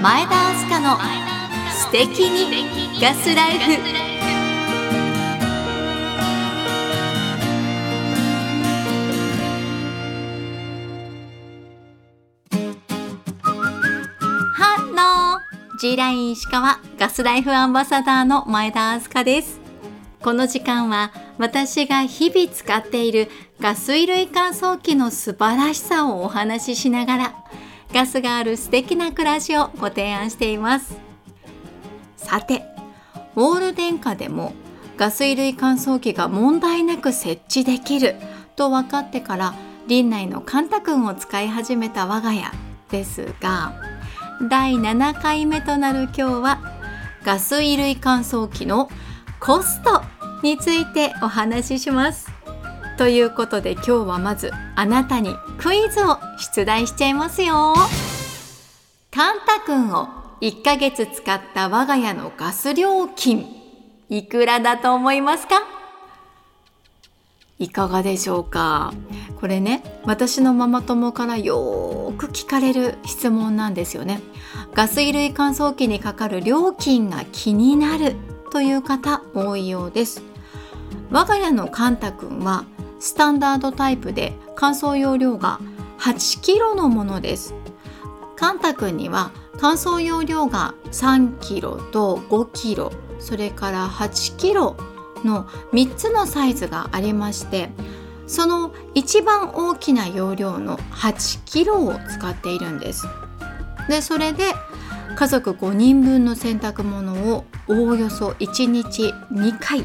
前田明日香の素敵にガスライフ。ハロー G ライン石川ガスライフアンバサダーの前田明日香です。この時間は私が日々使っているガス衣類乾燥機の素晴らしさをお話ししながらガスがある素敵な暮らしをご提案しています。さてオール電化でもガス衣類乾燥機が問題なく設置できると分かってから林内のカンタ君を使い始めた我が家ですが第7回目となる今日はガス衣類乾燥機のコストについてお話しします。ということで今日はまずあなたにクイズを出題しちゃいますよ。カンタ君を1ヶ月使った我が家のガス料金いくらだと思いますか？いかがでしょうか？これね私のママ友からよーく聞かれる質問なんですよね。ガス衣類乾燥機にかかる料金が気になるという方多いようです。我が家のカンタ君はスタンダードタイプで乾燥容量が 8kg のものです。カンタ君には乾燥容量が 3kg と 5kg それから 8kg の3つのサイズがありましてその一番大きな容量の 8kg を使っているんです。でそれで家族5人分の洗濯物をおおよそ1日2回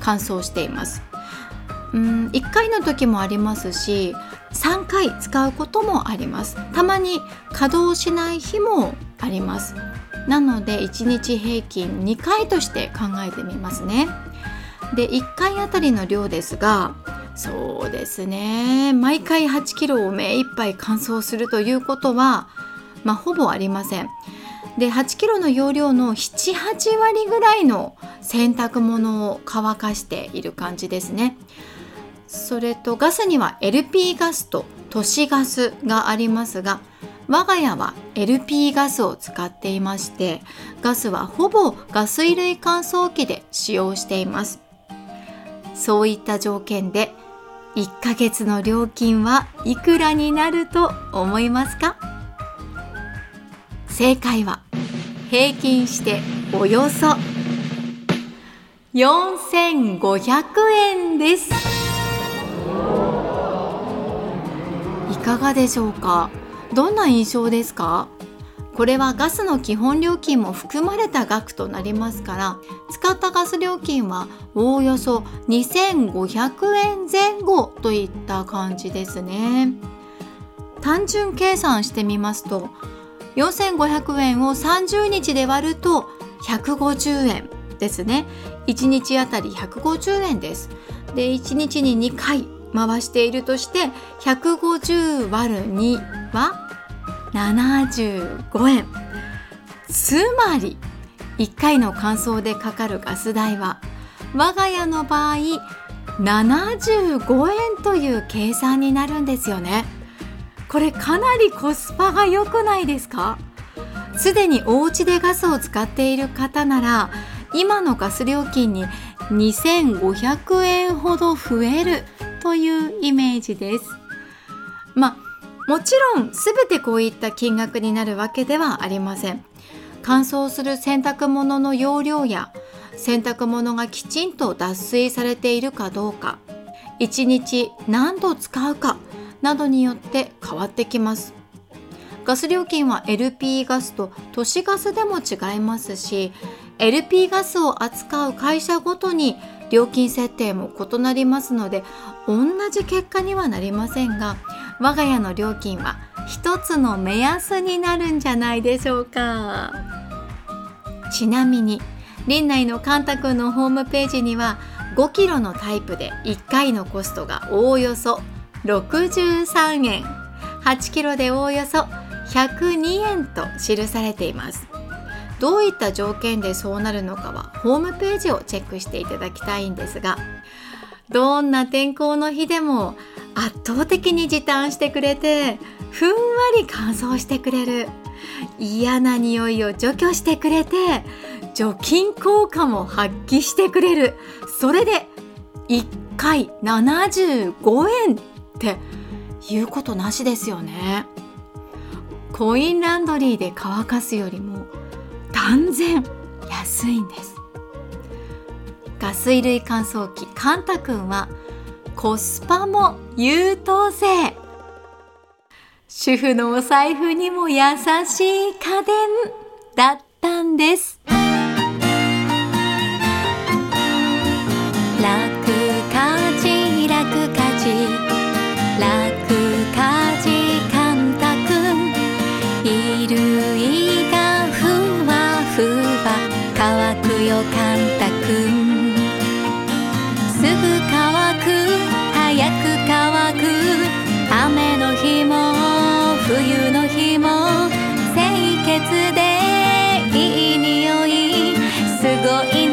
乾燥していますうん1回の時もありますし3回使うこともあります。たまに稼働しない日もあります。なので1日平均2回として考えてみますね。で1回あたりの量ですがそうですね。毎回8キロを目いっぱい乾燥するということはまあほぼありません。で8キロの容量の78割ぐらいの洗濯物を乾かしている感じですね。それとガスには LP ガスと都市ガスがありますが我が家は LP ガスを使っていましてガスはほぼガス衣類乾燥機で使用しています。そういった条件で1ヶ月の料金はいくらになると思いますか？正解は平均しておよそ4500円です。かがでしょうか？どんな印象ですか？これはガスの基本料金も含まれた額となりますから使ったガス料金はおおよそ2500円前後といった感じですね。単純計算してみますと4500円を30日で割ると150円ですね。1日あたり150円です。で1日に2回回しているとして150割る2は75円。つまり1回の乾燥でかかるガス代は我が家の場合75円という計算になるんですよね。これかなりコスパが良くないですか？すでにお家でガスを使っている方なら今のガス料金に2500円ほど増えるというイメージです。まあもちろん全てこういった金額になるわけではありません。乾燥する洗濯物の容量や洗濯物がきちんと脱水されているかどうか1日何度使うかなどによって変わってきます。ガス料金は LP ガスと都市ガスでも違いますし LP ガスを扱う会社ごとに料金設定も異なりますので同じ結果にはなりませんが我が家の料金は一つの目安になるんじゃないでしょうか。ちなみに林内のカンタ君のホームページには5キロのタイプで1回のコストがおおよそ63円8キロでおおよそ102円と記されています。どういった条件でそうなるのかはホームページをチェックしていただきたいんですがどんな天候の日でも圧倒的に時短してくれてふんわり乾燥してくれる嫌な匂いを除去してくれて除菌効果も発揮してくれるそれで1回75円って言うことなしですよね。コインランドリーで乾かすよりも断然安いんです。ガ水類乾燥機カンタ君はコスパも優等生。主婦のお財布にも優しい家電だったんです。たくすぐ乾く早く乾く。雨の日も冬の日も清潔でいい匂い。すごい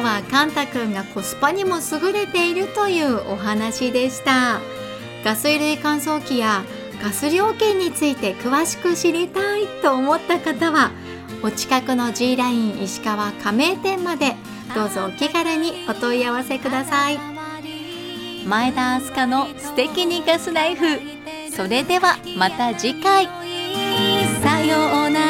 今日はカンタくんがコスパにも優れているというお話でした。ガス類乾燥機やガス料金について詳しく知りたいと思った方はお近くの G ライン石川加盟店までどうぞお気軽にお問い合わせください。前田明日香の素敵にガスライフ。それではまた次回。さようなら。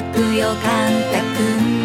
よカンタくん。